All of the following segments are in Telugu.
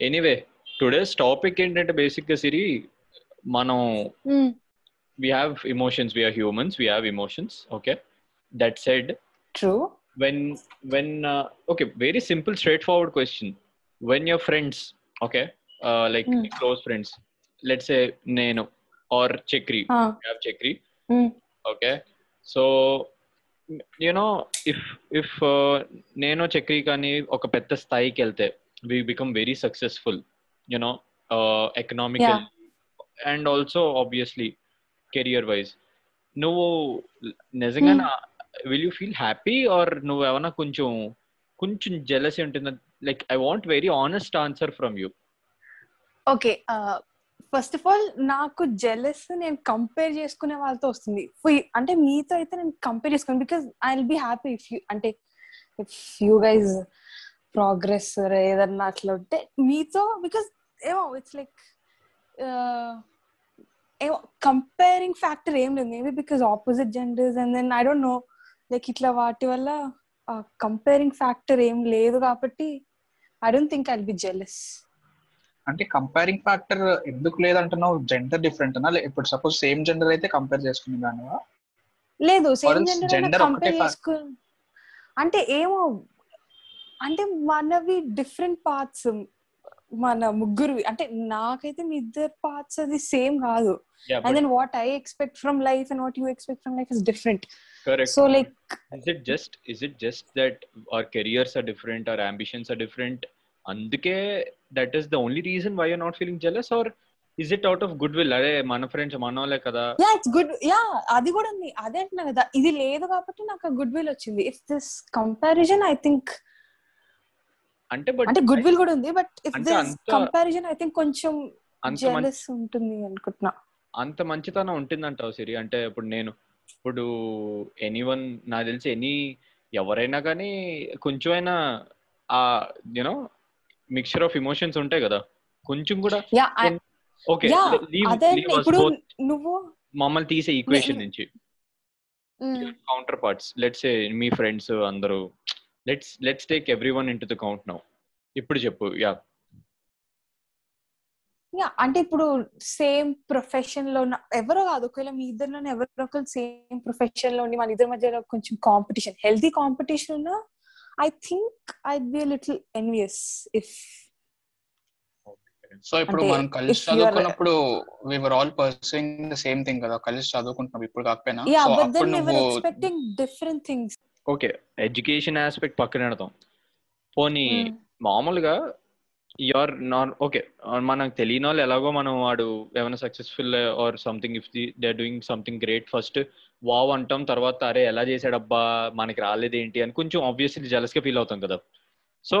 ఎనీవే టుడేస్ టాపిక్ ఏంటంటే బేసిక్గా సిరి మనం we have emotions we are humans we have emotions okay that said true when when okay very simple straightforward question when your friends okay like close friends let's ఏ నేను or Chakri Chakri okay so you know if if నేను చక్రీ కానీ ఒక పెద్ద స్థాయికి వెళ్తే we become very successful you know economical and also obviously career wise నువ్వు నిజంగా will you feel happy or నువ్వు ఏమన్నా కొంచెం కొంచెం జెలసీ ఉంటుంది? Like I want very honest answer from you okay first of all నాకు జెలస్ నేను కంపేర్ చేసుకునే వాళ్ళతో వస్తుంది. అంటే మీతో అయితే నేను కంపేర్ చేసుకున్నాను because I will be happy if you అంటే ఇఫ్ యూ గైజ్ ప్రోగ్రెస్ ఏదన్నా అట్లా ఉంటే మీతో బికాస్ ఏమో ఇట్స్ లైక్ ఏమో కంపేరింగ్ ఫ్యాక్టర్ ఏం లేదు. Maybe because opposite genders and then I don't know like ఇట్లా వాటి వల్ల కంపేరింగ్ ఫ్యాక్టర్ ఏం లేదు కాబట్టి I don't think I be jealous అంటే కంపేరింగ్ ఫ్యాక్టర్ ఎందుకు లేదంటున్నావు? జెండర్ డిఫరెంట్ అన్నా ఇప్పుడు సపోజ్ సేమ్ జెండర్ అయితే కంపేర్ చేసుకునే దానివా? లేదు సేమ్ జెండర్ కంపేర్ చేసుకు అంటే ఏమో అంటే మనవి డిఫరెంట్ పార్ట్స్ మన ముగ్గురు అంటే నాకైతే మీ ఇద్దరు పార్ట్స్ అది సేమ్ కాదు. And then what I expect from life and what you expect from life is different correct so like is it just is it just that our careers are different our ambitions are different? అందుకే that is the only reason why you're not feeling jealous or is it out of goodwill? అరే మన ఫ్రెండ్స్ మనోలే కదా. యా ఇట్స్ గుడ్ యా అది కూడా ఉంది. అదే అంటున్నా కదా. ఇది లేదు కాబట్టి నాకు గుడ్ విల్ వచ్చింది. If this comparison I think అంటే బట్ అంటే గుడ్ విల్ కూడా ఉంది బట్ ఇఫ్ దిస్ అంత- కంపారిజన్ ఐ థింక్ కొంచెం జెలస్ ఉంటుంది అనుకుంటున్నా. అంత మంచితనం ఉంటుందంటావు సిరి. అంటే ఇప్పుడు నేను ఇప్పుడు ఎనీవన్ నాకు తెలిసి ఎనీ ఎవరైనా కానీ కొంచెమైనా ఆ యూనో మిక్చర్ ఆఫ్ ఎమోషన్స్ ఉంటాయి కదా. కొంచెం కూడా ఓకే ఇప్పుడు నువ్వు మమ్మల్ని తీసే ఈక్వేషన్ నుంచి. కౌంటర్ పార్ట్స్ లెట్స్ మీ ఫ్రెండ్స్ అందరూ let's let's take everyone into the count now ఇప్పుడు చెప్పు యా యా అంటే ఇప్పుడు సేమ్ ప్రొఫెషన్లో ఉన్న ఎవరో కాదు ఒకవేళ మీ ఇద్దరిలోనే ఎవరో ఒకరు సేమ్ ప్రొఫెషన్లో ఉండి మన ఇద్దరి మధ్యలో కొంచెం కాంపిటీషన్ హెల్తీ కాంపిటీషన్ ఉన్నా I think I be little envious if so ఇప్పుడు మనం కలిసి if you are- చదువుకున్నప్పుడు we're all pursuing the same thing కదా కలిసి చదువుకుంటున్నాం ఇప్పుడు కాకపోయినా. Yeah but then expecting different things okay education aspect పక్కన పెడతాం. పోనీ మామూలుగా యువర్ నార్ ఓకే మనకు తెలియని వాళ్ళు ఎలాగో మనం వాడు ఏమైనా successful or something if the they doing something great first wow అంటాం తర్వాత అరే ఎలా చేశాడబ్బా మనకి రాలేదేంటి అని కొంచెం ఆబ్వియస్లీ జలస్గా ఫీల్ అవుతాం కదా. సో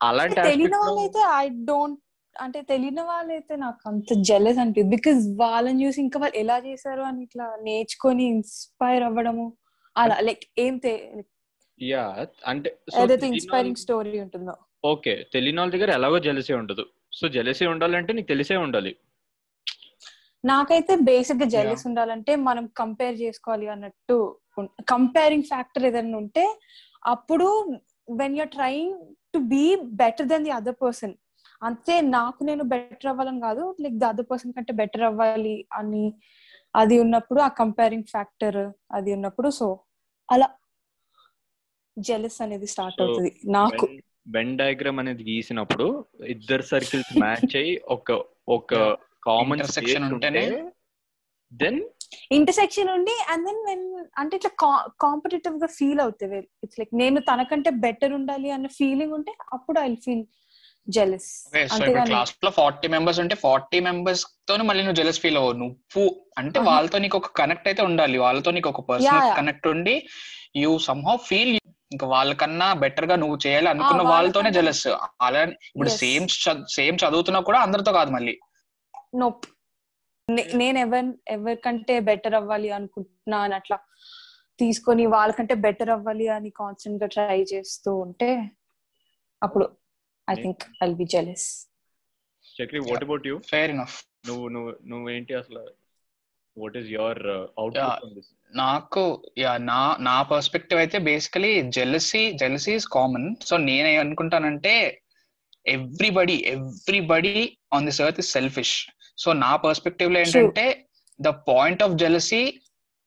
అలాంటి తెలియని వాళ్ళైతే ఐ డోంట్ అంటే తెలియని వాళ్ళైతే నాకు అంత జెలస్ అనిపిస్తుంది బికాస్ వాళ్ళని చూసి ఇంకా వాళ్ళు ఎలా చేశారు అని ఇట్లా నేర్చుకొని ఇన్స్పైర్ అవ్వడము. అలా లైక్ ఏం యా అంటే ఏదైతే ఇన్స్పైరింగ్ స్టోరీ ఉంటుందో. ఓకే తెలియని వాళ్ళ దగ్గర ఎలాగో జలసే ఉండదు. సో జలసే ఉండాలంటే నీకు తెలిసే ఉండాలి. నాకైతే బేసిక్గా జెలస్ ఉండాలంటే మనం కంపేర్ చేసుకోవాలి అన్నట్టు కంపేరింగ్ ఫ్యాక్టర్ ఏదైనా ఉంటే అప్పుడు when you're trying to be better then the other person అంతే నాకు నేను బెటర్ అవ్వాలని కాదు లైక్ ది అదర్ పర్సన్ కంటే బెటర్ అవ్వాలి అని అది ఉన్నప్పుడు ఆ కంపేరింగ్ ఫ్యాక్టర్ అది ఉన్నప్పుడు సో అలా జెలస్ అనేది స్టార్ట్ So, అవుతుంది నాకు. వెన్ డయాగ్రామ్ అనేది గీసినప్పుడు ఇద్దరు సర్కిల్స్ మ్యాచ్ అయ్యి ఒక ఒక కామన్ Intersection ఉంటేనే దెన్ ఇంటర్సెక్షన్ ఉండి అండ్ దెన్ వెన్ అంటే ఇట్లా కాంపిటేటివ్గా ఫీల్ అవుతాయి ఇట్స్ లైక్ నేను తనకంటే బెటర్ ఉండాలి అన్న ఫీలింగ్ ఉంటే అప్పుడు ఐ ఫీల్ జెలస్ క్లాస్లో ఫార్టీ మెంబర్స్ ఉంటే ఫార్టీ మెంబర్స్ తోని మళ్ళీ నువ్వు జెలస్ ఫీల్ అవ్వవు. నువ్వు అంటే. వాళ్ళతో నీకు ఒక కనెక్ట్ అయితే ఉండాలి. వాళ్ళతో నీకు ఒక పర్సనల్. కనెక్ట్ ఉండి యూ సమ్హౌ ఫీల్ ఇంకా వాళ్ళకన్నా బెటర్గా నువ్వు చేయాలి అనుకున్న వాళ్ళతోనే జెలస్ అలా ఇప్పుడు. సేమ్ సేమ్ చదువుతున్నా కూడా అందరితో కాదు మళ్ళీ. నోప్ నేను ఎవరి ఎవరికంటే బెటర్ అవ్వాలి అనుకుంటున్నా అని అట్లా తీసుకొని వాళ్ళకంటే బెటర్ అవ్వాలి అని కాన్స్టెంట్గా ట్రై చేస్తూ ఉంటే అప్పుడు I think I be jealous Chakri what about you fair enough నువ్వు నువ్వు నువ్వేంటి అసలు? What is your out Yeah. నాకు యా నా నా పర్స్పెక్టివ్ అయితే basically jealousy jealousy is common so నేను అనుకుంటానంటే everybody everybody on this earth is selfish so నా పర్స్పెక్టివ్లో ఏంటంటే the point of jealousy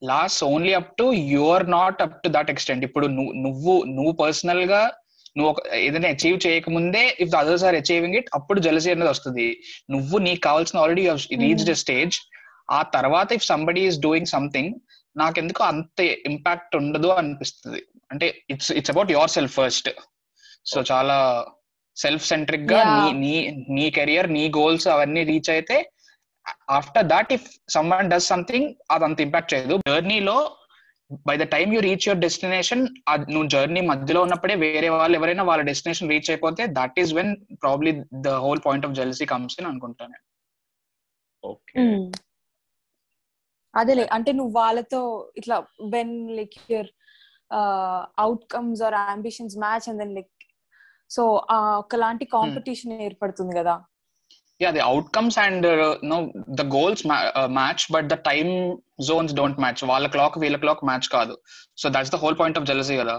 last only up to your not up to that extent ఇప్పుడు నువ్వు నువ్వు పర్సనల్గా నువ్వు ఒక ఏదైనా అచీవ్ చేయకముందే if the others are achieving it అప్పుడు జెలసీ అనేది వస్తుంది. నువ్వు నీకు కావాల్సిన ఆల్రెడీ రీచ్డ్ స్టేజ్ ఆ తర్వాత if somebody is doing something నాకెందుకు అంత ఇంపాక్ట్ ఉండదు అనిపిస్తుంది. అంటే it's it's about yourself first so చాలా సెల్ఫ్ సెంట్రిక్గా నీ నీ నీ కెరియర్ నీ గోల్స్ అవన్నీ రీచ్ అయితే after that if someone does something అది అంత ఇంపాక్ట్ చేయదు. జర్నీలో by the time you reach your destination నువ్వు జర్నీ మధ్యలో ఉన్నప్పుడే వేరే వాళ్ళు ఎవరైనా వాళ్ళ డెస్టినేషన్ రీచ్ అయిపోతే that is when probably the whole point of jealousy comes in అనుకుంటాను. అదేలే అంటే నువ్వు వాళ్ళతో ఇట్లా when like your outcomes or ambitions match and then like so ఒకలాంటి కాంపిటీషన్ ఏర్పడుతుంది కదా. Yeah the outcomes and uh, no the goals ma- uh, match but the time zones don't match. వాళ్ళ క్లాక్ వీళ్ళ క్లాక్ మ్యాచ్ కాదు. So that's the whole point of jealousy కదా.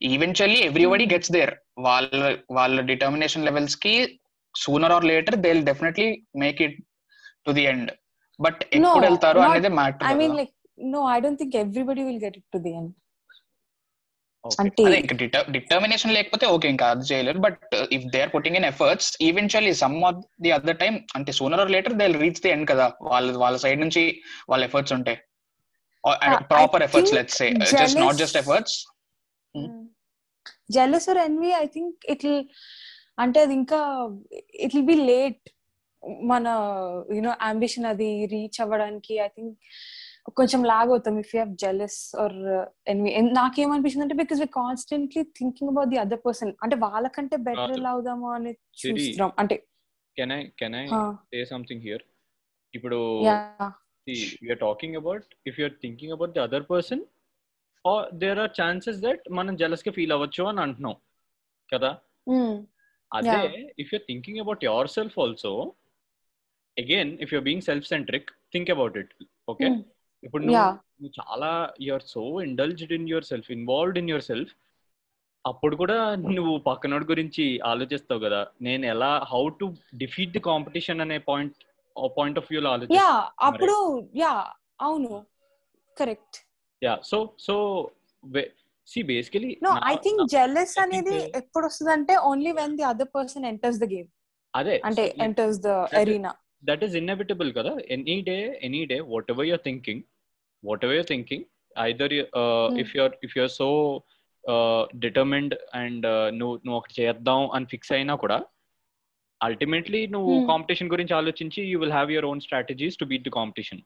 ఈవెన్చువల్లీ ఎవ్రీబడి గెట్స్ దేర్ వాళ్ళ వాళ్ళ డిటర్మినేషన్ లెవెల్స్కి sooner or later they will definitely make it to the end but ఎప్పుడు వెళ్తారు అనేది matter I mean like no I don't think everybody will get it to the end అంటే డిటర్మినేషన్ లేకపోతే ఓకే ఇంకా అది చేయలేరు. But if they are putting in efforts eventually some of the other time అంటే sooner or later they reach the end కదా. వాళ్ళ వాళ్ళ సైడ్ నుంచి వాళ్ళ ఎఫర్ట్స్ ఉంటాయి. Proper efforts let's say just not just efforts jealous or envy I think it అంటే అది ఇంకా ఇట్ విల్ బి లేట్ మన యూనో అంబిషన్ అది రీచ్ అవ్వడానికి ఐ థింక్ కొంచెం లాగ్ అవుతాం if you have jealous or envy నాకేమనిపిస్తుంది అంటే because we constantly thinking about the other person అంటే వాళ్ళకంటే బెటర్ ఎలా అవుదామో అని చూస్తున్నాం. అంటే can I can I say something here ఇప్పుడు you're talking about if you're thinking about the other person there are chances that మనం జెలస్గా ఫీల్ అవ్వచ్చు అని అంటున్నాం. కదా? అదే if you're thinking about yourself also again if you're being self centric think about it okay ఇప్పుడు నువ్వు చాలా you're so indulged in yourself involved in yourself అప్పుడు కూడా నువ్వు పక్కనోడి గురించి ఆలోచిస్తావు కదా. నేను ఎలా how to defeat the competition అనే పాయింట్ పాయింట్ ఆఫ్ వ్యూలో ఆలోచి యా అప్పుడు యా అవును. Correct yeah so so see basically no I think jealous అనేది ఎప్పుడు వస్తుంది అంటే only when the other person enters the game అదే అంటే enters the arena that is inevitable kada any day any day whatever you're thinking whatever you're thinking? Either uh, mm. if you're if you're so uh, determined and నువ్వు నువ్వు ఒకటి చేద్దాం అని ఫిక్స్ అయినా కూడా అల్టిమేట్లీ నువ్వు కాంపిటీషన్ గురించి ఆలోచించి you will have your own strategies to beat the competition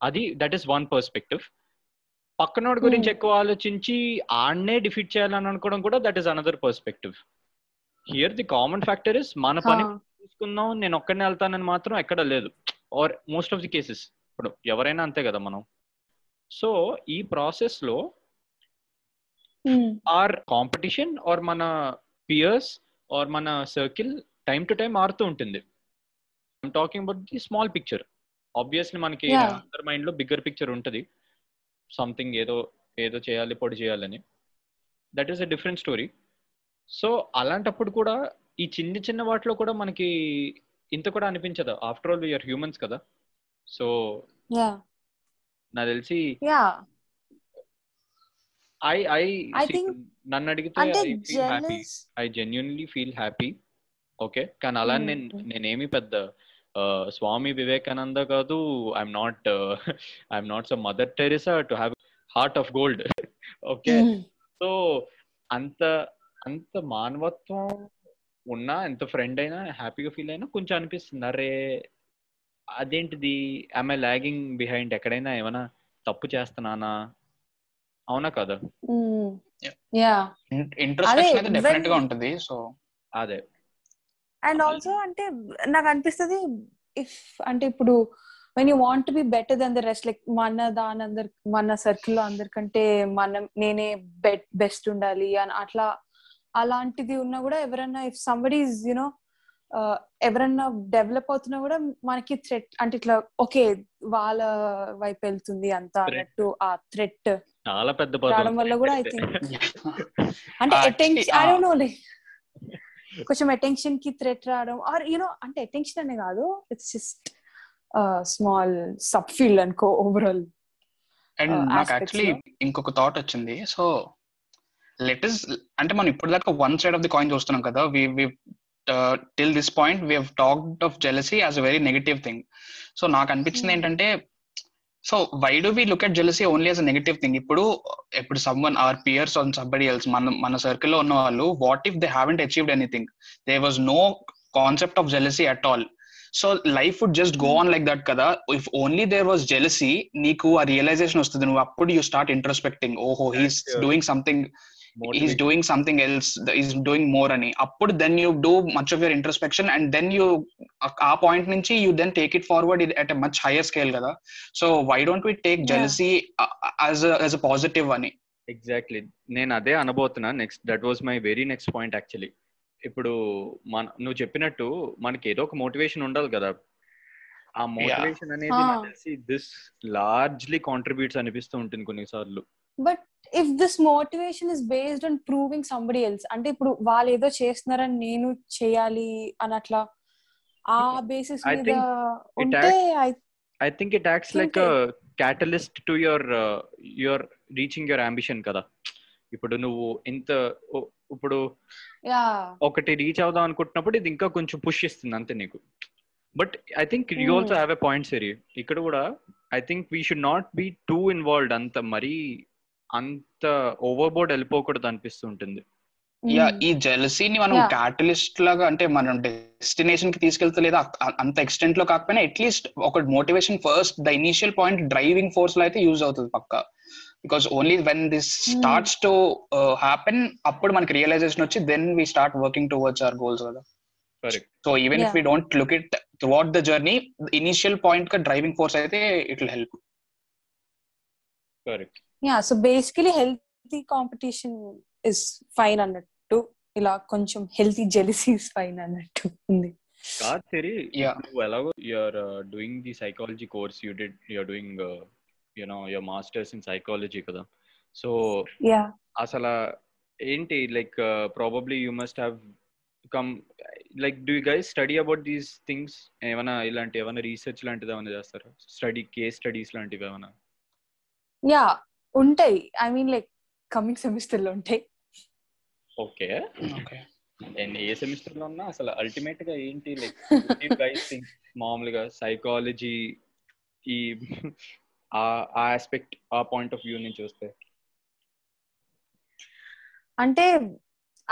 అది దట్ ఈస్ వన్ పర్స్పెక్టివ్ పక్కనోడి గురించి ఎక్కువ ఆలోచించి ఆడనే డిఫీట్ చేయాలని అనుకోవడం కూడా that is another perspective here the common factor is మన పని చూసుకుందాం నేను ఒక్కడనే వెళ్తానని మాత్రం ఎక్కడ లేదు. Or most of the cases ఇప్పుడు ఎవరైనా అంతే కదా మనం. సో ఈ ప్రాసెస్లో ఆర్ కాంపిటీషన్ ఆర్ మన పియర్స్ ఆర్ మన సర్కిల్ టైం టు టైం మారుతూ ఉంటుంది. I'm talking about the small picture obviously మనకి అందరి మైండ్లో బిగ్గర్ పిక్చర్ ఉంటుంది. సంథింగ్ ఏదో ఏదో చేయాలి పొడి చేయాలని. That is a different story so అలాంటప్పుడు కూడా ఈ చిన్న చిన్న వాటిలో కూడా మనకి ఇంత కూడా అనిపించదు? ఆఫ్టర్ ఆల్ వీఆర్ హ్యూమన్స్ కదా. సో నాకు తెలిసి ఐ ఐ నన్ను అడిగితే I feel happy I genuinely feel happy okay కానీ అలా నేను నేనేమి పెద్ద స్వామి వివేకానంద కాదు. I'm not I'm not so Mother Teresa to have heart of gold okay so అంత అంత మానవత్వం ఉన్నా ఎంత ఫ్రెండ్ అయినా హ్యాపీగా ఫీల్ అయినా కొంచెం అనిపిస్తుంది. అరే అదేంటిది? ఐ లాగింగ్ బిహైండ్ ఎక్కడైనా ఏమైనా తప్పు చేస్తున్నానా? అవునా కదా? డెఫినెట్గా ఉంటుంది సో అదే. అండ్ ఆల్సో అంటే నాకు అనిపిస్తుంది ఇఫ్ అంటే ఇప్పుడు when you want be better than the rest like మన దాని అందరి మన సర్కిల్లో అందరికంటే మనం నేనే బెస్ట్ ఉండాలి అని అట్లా అలాంటిది ఉన్నా కూడా ఎవరన్నా if somebody is you know ఎవరన్నా డెవలప్ అవుతున్నా కూడా మనకి థ్రెట్ అంటే ఇట్లా ఓకే వాళ్ళ వైపు వెళ్తుంది అంత అన్నట్టు ఆ థ్రెట్ చాలా పెద్ద రావడం వల్ల కూడా ఐ థింక్ అంటే attention I don't know like కొంచెం అటెన్షన్కి థ్రెట్ రావడం ఆర్ యూనో అంటే అటెన్షన్ అనే కాదు it's just small sub field అనుకో ఓవరాల్ అండ్ నాకు యాక్చువల్లీ ఇంకొక థాట్ వచ్చింది. సో లెట్ ఇస్ అంటే మనం ఇప్పుడు దాకా one side of the coin చూస్తున్నాం కదా we we till this point we talked of jealousy as a very negative thing so నాకు అనిపించింది ఏంటంటే so why do we look at jealousy only as a negative thing ఇప్పుడు ఇప్పుడు someone our peers on somebody else మన మన సర్కిల్లో ఉన్న వాళ్ళు what if they haven't achieved anything they was no concept of jealousy at all so life would just go on like that కదా. If only there was jealousy నీకు ఆ రియలైజేషన్ వస్తుంది. నువ్వు అప్పుడు యూ స్టార్ట్ ఇంట్రోస్పెక్టింగ్ ఓహో he's doing something is doing something else is doing more అని. అప్పుడు then you do much of your introspection and then you ఆ పాయింట్ నుంచి you then take it forward at much higher scale కదా. So why don't we take jealousy as as a positive అని. ఎగ్జాక్ట్లీ నేను అదే అనబోతున్నా. Next that was my very next point actually ఇప్పుడు మన నువ్వు చెప్పినట్టు మనకి ఏదో ఒక మోటివేషన్ ఉండాలి కదా. ఆ మోటివేషన్ అనేది నాకు తెలిసి దిస్ లార్జ్లీ కాంట్రిబ్యూట్స్ అనిపిస్తూ ఉంటుంది కొన్నిసార్లు. But if this motivation is based on proving somebody else అంటే ఇప్పుడు వాళ్ళు ఏదో చేస్తున్నారని నేను చేయాలి అని అట్లా ఆ బేసిస్ మీద ఉంటే I think it acts like catalyst to your your reaching your ambition కదా. ఇప్పుడు నువ్వు ఇంత ఇప్పుడు ఒకటి రీచ్ అవుదాం అనుకుంటున్నప్పుడు ఇది ఇంకా కొంచెం పుష్ ఇస్తుంది అంతే నీకు. But I think you also have a point సరి ఇక్కడ కూడా I think we should not be too involved అంత మరీ అంత ఓవర్ బోర్డ్ వెళ్ళిపోకూడదు అనిపిస్తుంటుంది. యా ఈ జెలసీని మనం క్యాటలిస్ట్ లాగా అంటే మనం డెస్టినేషన్కి తీసుకెళ్తలేదా? అంత ఎక్స్టెంట్లో కాకపోయినా అట్లీస్ట్ ఒక motivation first the initial point driving ఫోర్స్లో అయితే యూజ్ అవుతుంది పక్క. Because only when this starts to happen అప్పుడు మనకి రియలైజేషన్ వచ్చి then we start working towards our goals కదా. So even if we don't look it throughout the journey initial పాయింట్గా డ్రైవింగ్ ఫోర్స్ అయితే it will help correct yeah so basically healthy competition is fine అన్నట్టు ఇలా కొంచెం హెల్తీ జెలిసీస్ ఫైన్ అన్నట్టు ఉంది. కాదు సరి నువ్వు ఎలాగో you're doing the psychology course you did you're doing you know your masters in psychology కదా. సో అసలు ఏంటి like probably you must have come like do you guys study about these things ఏమైనా ఇలాంటి ఏమైనా రీసెర్చ్ లాంటిది ఏమైనా చేస్తారా? స్టడీ కేస్ స్టడీస్ లాంటివి ఏమైనా? యా ఉంటాయి. ఐ మీన్ లైక్ కమింగ్ సెమిస్టర్లో ఉంటాయి. ఓకే అండ్ ఏ సెమిస్టర్లో ఉన్నా అసలు అల్టిమేట్గా ఏంటి లైక్ గైస్ థింక్ మామూలుగా సైకాలజీ ఈ ఆ ఆస్పెక్ట్ ఆ పాయింట్ ఆఫ్ వ్యూ నుంచి చూస్తే? అంటే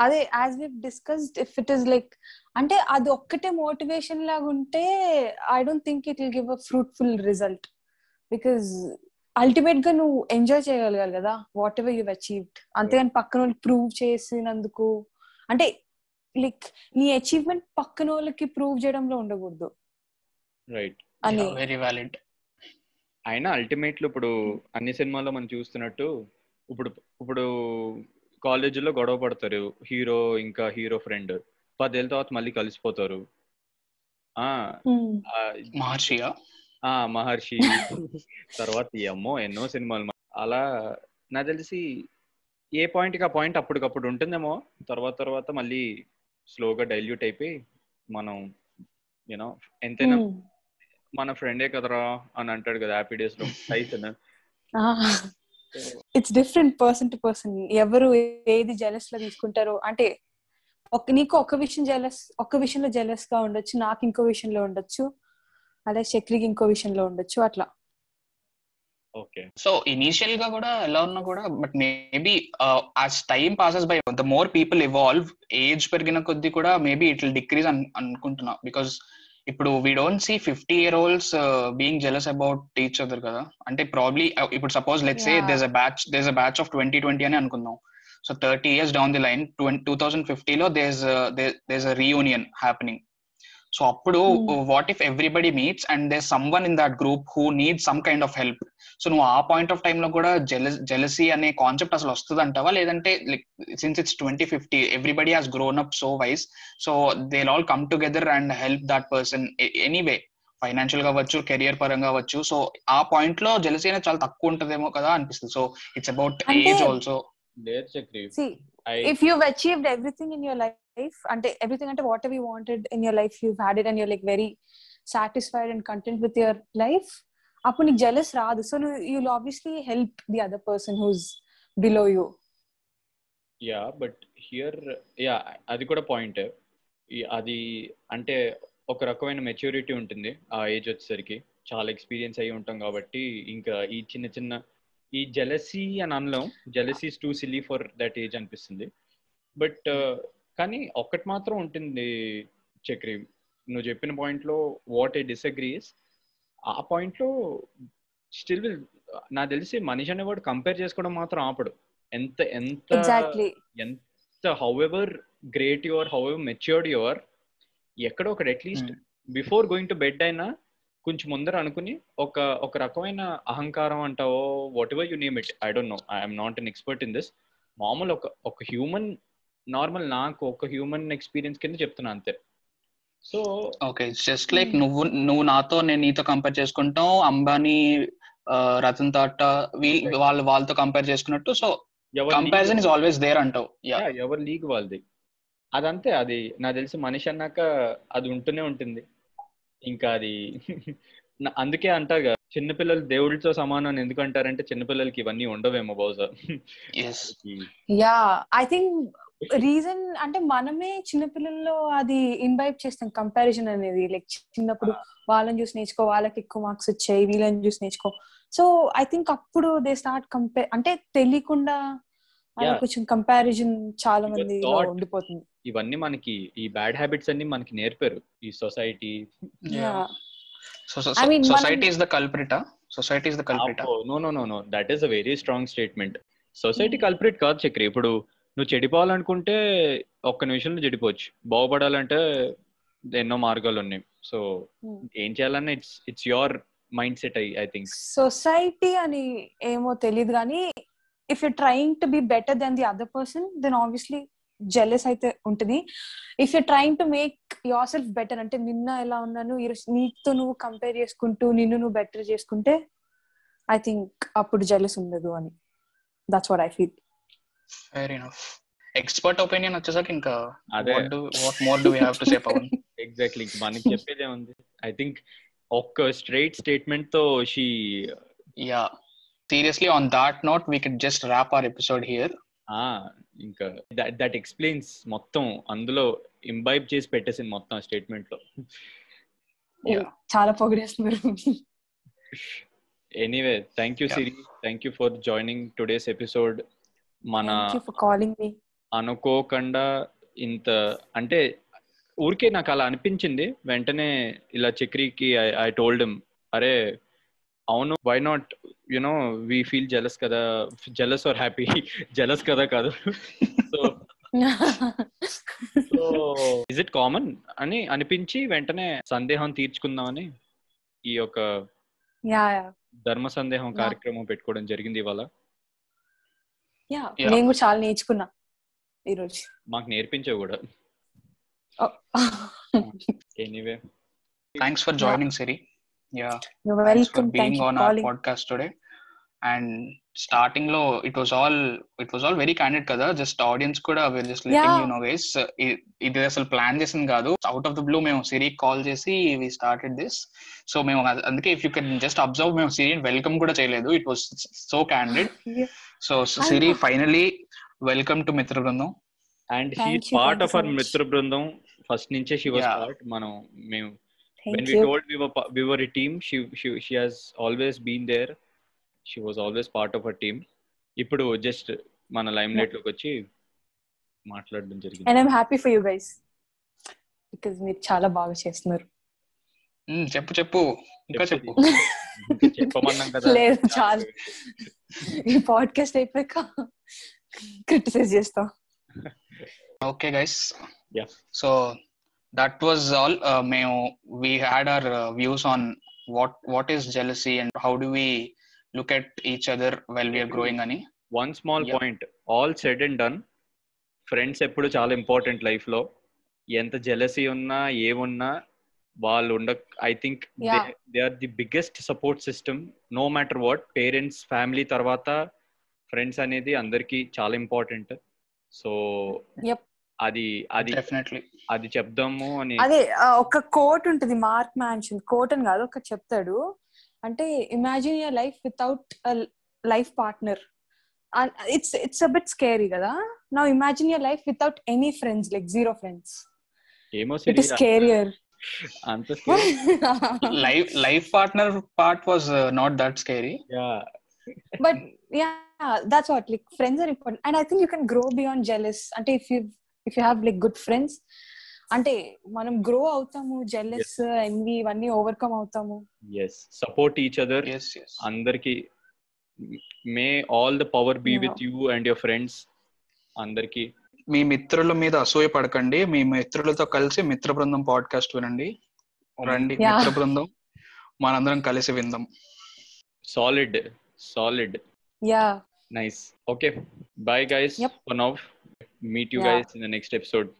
అదే as we discussed if it is like అంటే అది ఒక్కటే మోటివేషన్ లాగా ఉంటే I don't think it will give a fruitful result because అల్టిమేట్గా నువ్వు ఎంజాయ్ చేయగలగాలి కదా వాట్ ఎవర్ యూ అచీవ్డ్ అంతేగాని పక్కన వాళ్ళు ప్రూవ్ చేసినందుకు. అంటే లైక్ నీ అచీవ్మెంట్ పక్కన వాళ్ళకి ప్రూవ్ చేయడంలో ఉండకూడదు. రైట్ అని. వెరీ వ్యాలిడ్ అయినా అల్టిమేట్లు ఇప్పుడు అన్ని సినిమాల్లో మనం చూస్తున్నట్టు ఇప్పుడు ఇప్పుడు కాలేజీలో గొడవ పడతారు. హీరో ఇంకా హీరో ఫ్రెండ్. పదేళ్ళ తర్వాత మళ్ళీ కలిసిపోతారు. ఆ మహర్షి. తర్వాత అమ్మో ఎన్నో సినిమాలు. అలా నాకు తెలిసి ఏ పాయింట్కి ఆ పాయింట్ అప్పటికప్పుడు ఉంటుందేమో. తర్వాత తర్వాత మళ్ళీ స్లోగా డైల్యూట్ అయిపోయి మనం యూనో ఎంతైనా మన ఫ్రెండే కదరా అని అంటాడు కదా హ్యాపీ డేస్లో Tyson it's different person to person ఎవరు ఏది జెలస్లో తీసుకుంటారో అంటే ఒక నీకు ఒక విషయం జెలస్ ఒక విషయంలో జెలస్గా ఉండొచ్చు నాకు ఇంకో విషయంలో ఉండొచ్చు అదే చక్రికి ఇంకో విషయంలో ఉండొచ్చు అట్లా. ఓకే సో ఇనీషియల్గా కూడా ఎలా ఉన్నా కూడా but maybe as time passes by the more people evolve age పెరిగిన కొద్దీ కూడా మేబీ ఇట్ విల్ డిక్రీజ్ అనుకుంటున్నా. బికాస్ ఇప్పుడు we don't see fifty year olds being jealous about each other కదా. అంటే ప్రాబ్లీ ఇప్పుడు suppose let's say there's a batch there's a batch of twenty twenty అని అనుకుందాం. So thirty years down the line two thousand ఫిఫ్టీలో there's there's a reunion happening so అప్పుడు what if everybody meets and they someone in that group who need some kind of help so నువ్వు ఆ పాయింట్ ఆఫ్ టైమ్లో కూడా జెలసీ అనే కాన్సెప్ట్ అసలు వస్తుంది అంటావా? లేదంటే like since it's twenty fifty everybody has grown up so wise so they all come together and help that person anyway ఫైనాన్షియల్గా అవ్వచ్చు కెరియర్ పరంగా అవ్వచ్చు సో ఆ పాయింట్లో జెలసీ అనేది చాలా తక్కువ ఉంటదేమో కదా అనిపిస్తుంది. So it's about age also లేదు Chakri. If you achieved everything in your life life అంటే ఎవ్రీథింగ్ అంటే whatever you wanted in your life you had it and you're like very satisfied and content with your life అప్పుడు నీకు జెలస్ రాదు. So you obviously help the other person who's below you yeah but here yeah అది కూడా పాయింట్ అది అంటే ఒక రకమైన మెచ్యూరిటీ ఉంటుంది ఆ ఏజ్ వచ్చేసరికి. చాలా ఎక్స్పీరియన్స్ అయి ఉంటాం కాబట్టి ఇంకా ఈ చిన్న చిన్న ఈ జెలసీ అని అనలేం. Jealousy too silly for that age అనిపిస్తుంది. బట్ కానీ ఒక్కటి మాత్రం ఉంటుంది చక్రి నువ్వు చెప్పిన పాయింట్లో వాట్ ఏ డిసగ్రీస్ ఆ పాయింట్లో స్టిల్ విల్ నాకు తెలిసి మనిషి అనేవాడు కంపేర్ చేసుకోవడం మాత్రం ఆపడు. ఎంత ఎంత ఎంత however great your however matured your ఎక్కడో ఒకటి at least before going to bed అయినా కొంచెం ముందర అనుకుని ఒక ఒక రకమైన అహంకారం అంటావో whatever you name it I don't know I'm not an expert in this మామూలు ఒక ఒక హ్యూమన్ నార్మల్ నాకు ఒక హ్యూమన్ ఎక్స్పీరియన్స్ కింద చెప్తున్నా అంతే. సో ఓకే జస్ట్ లైక్ నువ్వు నువ్వు నాతో నేను నీతో కంపేర్ చేసుకుంటాం. అంబానీ రతన్ టాటా వాళ్ళు వాళ్ళతో కంపేర్ చేసుకున్నట్టు. So comparison is always there అంటావు. ఎవరి లీగ్ వాళ్ళది. అదంతే అది నాకు తెలిసి మనిషి అన్నాక అది ఉంటూనే ఉంటుంది. ఇంకా అది అందుకే అంటారు కదా చిన్నపిల్లలు దేవుడితో సమానం ఎందుకు అంటారంటే చిన్నపిల్లలకి ఇవన్నీ ఉండవేమో బహుశా. యా ఐ థింక్ రీజన్ అంటే మనమే చిన్నపిల్లల్లో అది ఇన్వైట్ చేస్తాం కంపారిజన్ అనేది. లైక్ చిన్నప్పుడు వాళ్ళని చూసి నేర్చుకో వాళ్ళకి ఎక్కువ మార్క్స్ వచ్చాయి వీళ్ళని చూసి నేర్చుకో. సో ఐ థింక్ అప్పుడు దే స్టార్ట్ కంపేర్ అంటే తెలియకుండా కొంచెం కంపారిజన్ చాలా మంది ఉండిపోతుంది. ఇవన్నీ మనకి ఈ బ్యాడ్ హ్యాబిట్స్ అన్ని మనకి నేర్పారు. ఈ society. Society is the culprit society is the culprit no no no no that is a very strong statement society culprit కాదు చక్రి. ఇప్పుడు నువ్వు చెడిపోవాలనుకుంటే ఒక్క నిమిషంలో చెడిపోవచ్చు. బాగుపడాలంటే ఎన్నో మార్గాలు ఉన్నాయి. సో ఏం చేయాలన్నా it's it's your mindset I I think society అని ఏమో తెలియదు కానీ if you trying to be better than the other person then obviously jealous అయితే ఉంటుంది. If you trying to make yourself better అంటే నిన్న ఎలా ఉన్నాను నీతో నువ్వు కంపేర్ చేసుకుంటూ నిన్ను నువ్వు బెటర్ చేసుకుంటే ఐ థింక్ అప్పుడు జెలస్ ఉండదు అని. That's what I feel fair enough expert opinion వచ్చేసరికి ఇంకా అదే. What more do we have to say Pawan exactly మనకి చెప్పేదే ఉంది ఐ థింక్ ఒక్క straight స్టేట్మెంట్తో she yeah seriously on that note we can just wrap our episode here ఇంకా దట్ ఎక్స్ప్లెయిన్స్ మొత్తం అందులో ఇంబైబ్ చేసి పెట్టేసింది మొత్తం స్టేట్మెంట్లో. చాలా పొగిడేస్తున్నారు. Anyway thank you Siri thank you for joining today's episode మన అనుకోకుండా ఇంత అంటే ఊరికే నాకు అలా అనిపించింది. వెంటనే ఇలా చక్రికి ఐ టోల్డ్ అరే అవును why not you know we feel jealous కదా. జెలస్ ఆర్ హ్యాపీ జెలస్ కదా కాదు. So so is it common అని అనిపించి వెంటనే సందేహం తీర్చుకుందామని ఈ యొక్క ధర్మ సందేహం కార్యక్రమం పెట్టుకోవడం జరిగింది ఇవాళ. నేను కూడా చాలా నేర్చుకున్నా ఈరోజు. మాకు నేర్పించావు కూడా. Anyway thanks for joining Siri yeah. you're welcome. For being on our podcast starting లో it was all it was all very candid కదా. జస్ట్ ఆడియన్స్ కూడా we're just letting yeah. you know guys. ఇది అసలు ప్లాన్ చేసింది కాదు. అవుట్ ఆఫ్ ద బ్లూ మేము సిరి కాల్ చేసి వి స్టార్టెడ్ దిస్ సో మేము అందుకే if you can just observe మేము సిరి వెల్కమ్ కూడా చేయలేదు. It was so candid so Siri finally welcome to మిత్ర బృందం and he part of our మిత్ర బృందం ఫస్ట్ నుంచే షీ వాస్ పార్ట్ మనం మేము Thank when you. we told we were we were a team she she she has always been there. She was always part of our team. ఇప్పుడు జస్ట్ మన లైమ్ లైట్లోకి వచ్చి మాట్లాడడం జరిగింది. And I'm happy for you guys because మీరు చాలా బాగా చేస్తున్నారు. చెప్పు చెప్పు. ఇంకా చెప్పు చెప్పమన్నాం కదా. లేదు చాలు. ఈ పాడ్కాస్ట్ అయిపోయాక క్రిటిసైజ్ చేస్తాం. Okay guys yeah so that was all. Uh, మేము we had our uh, views on what what is jealousy and how do we look at each other while we are growing అని one small Yeah. Point all said and done friends ఎప్పుడు చాలా ఇంపార్టెంట్ లైఫ్లో. ఎంత జెలసీ ఉన్నా ఏమున్నా వాళ్ళు ఉండ I think Yeah. They are the biggest support system no matter what parents family తర్వాత ఫ్రెండ్స్ అనేది అందరికి చాలా ఇంపార్టెంట్ సో Yep. అది అది అది చెప్దాము అని అదే ఒక కోట్ ఉంటుంది మార్క్ మ్యాన్షన్ కోట్ అని కాదు ఒక చెప్తాడు. అంటే imagine your life without life partner it's it's a bit scary కదా నా imagine your life without any friends like zero friends ఏమో ఇట్ ఇస్ సిరి స్కేరియర్ అంత scary. Life life partner part was not that scary Yeah. but yeah that's what like friends are important and i think you can grow beyond jealous అంటే if you if you have like good friends అంటే మనం గ్రో అవుతాము జెల్లెస్ ఎన్వి ఇవన్నీ ఓవర్కమ్ అవుతాము. Yes. Support each other. Yes yes అందరికి may all the power be. With you and your friends అందరికి. మీ మిత్రుల మీద అసూయ పడకండి. మీ మిత్రులతో కలిసి మిత్ర బృందం పాడ్కాస్ట్ వినండి. రండి. Yeah. మిత్ర బృందం. మనందరం కలిసి విందాం. Solid solid yeah nice okay bye guys Yep. For now meet you. Guys in the next episode